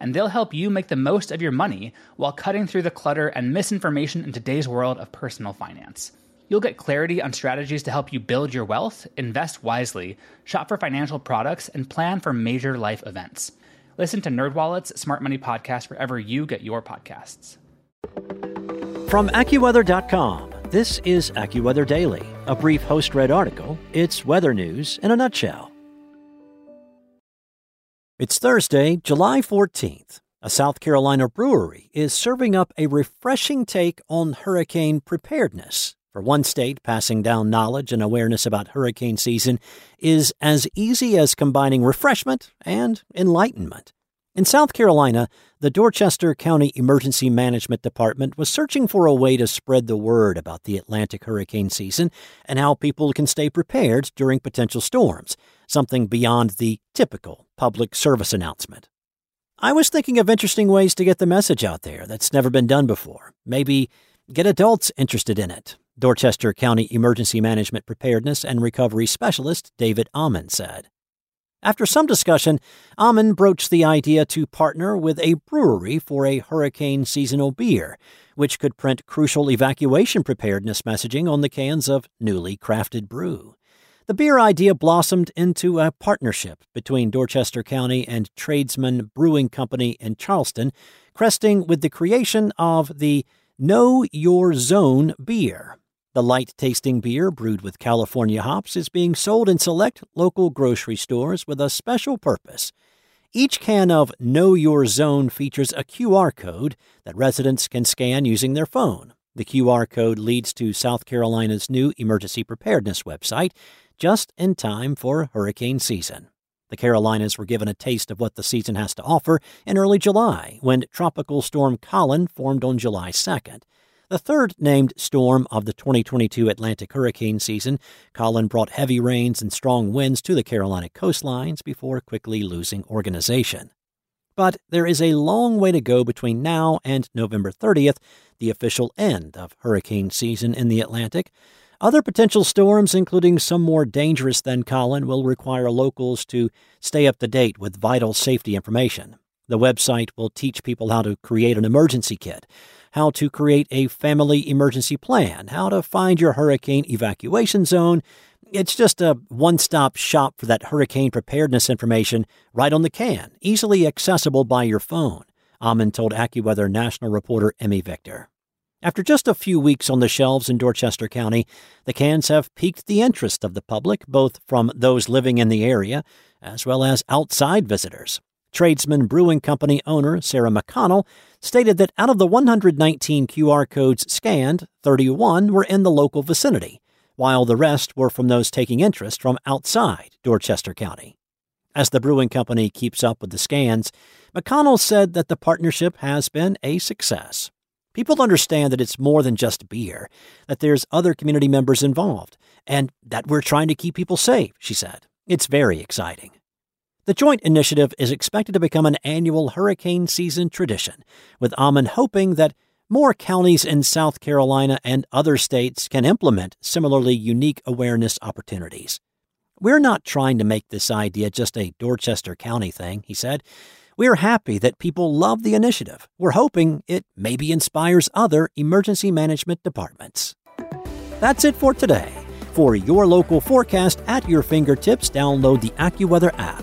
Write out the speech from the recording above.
and they'll help you make the most of your money while cutting through the clutter and misinformation in today's world of personal finance. You'll get clarity on strategies to help you build your wealth, invest wisely, shop for financial products, and plan for major life events. Listen to NerdWallet's Smart Money Podcast wherever you get your podcasts. From AccuWeather.com, this is AccuWeather Daily, a brief host-read article. It's weather news in a nutshell. It's Thursday, July 14th. A South Carolina brewery is serving up a refreshing take on hurricane preparedness. For one state, passing down knowledge and awareness about hurricane season is as easy as combining refreshment and enlightenment. In South Carolina, the Dorchester County Emergency Management Department was searching for a way to spread the word about the Atlantic hurricane season and how people can stay prepared during potential storms, something beyond the typical public service announcement. I was thinking of interesting ways to get the message out there that's never been done before. Maybe get adults interested in it, Dorchester County Emergency Management Preparedness and Recovery Specialist David Amon said. After some discussion, Amon broached the idea to partner with a brewery for a hurricane seasonal beer, which could print crucial evacuation preparedness messaging on the cans of newly crafted brew. The beer idea blossomed into a partnership between Dorchester County and Tradesman Brewing Company in Charleston, cresting with the creation of the Know Your Zone beer. The light tasting beer brewed with California hops is being sold in select local grocery stores with a special purpose. Each can of Know Your Zone features a QR code that residents can scan using their phone. The QR code leads to South Carolina's new emergency preparedness website just in time for hurricane season. The Carolinas were given a taste of what the season has to offer in early July when Tropical Storm Colin formed on July 2nd. The third named storm of the 2022 Atlantic hurricane season, Colin brought heavy rains and strong winds to the Carolina coastlines before quickly losing organization. But there is a long way to go between now and November 30th, the official end of hurricane season in the Atlantic. Other potential storms, including some more dangerous than Colin, will require locals to stay up to date with vital safety information. The website will teach people how to create an emergency kit, how to create a family emergency plan, how to find your hurricane evacuation zone. It's just a one stop shop for that hurricane preparedness information right on the can, easily accessible by your phone, Amon told AccuWeather national reporter Emmy Victor. After just a few weeks on the shelves in Dorchester County, the cans have piqued the interest of the public, both from those living in the area as well as outside visitors. Tradesman Brewing Company owner Sarah McConnell stated that out of the 119 QR codes scanned, 31 were in the local vicinity, while the rest were from those taking interest from outside Dorchester County. As the brewing company keeps up with the scans, McConnell said that the partnership has been a success. People understand that it's more than just beer, that there's other community members involved, and that we're trying to keep people safe, she said. It's very exciting. The joint initiative is expected to become an annual hurricane season tradition, with Amon hoping that more counties in South Carolina and other states can implement similarly unique awareness opportunities. We're not trying to make this idea just a Dorchester County thing, he said. We're happy that people love the initiative. We're hoping it maybe inspires other emergency management departments. That's it for today. For your local forecast at your fingertips, download the AccuWeather app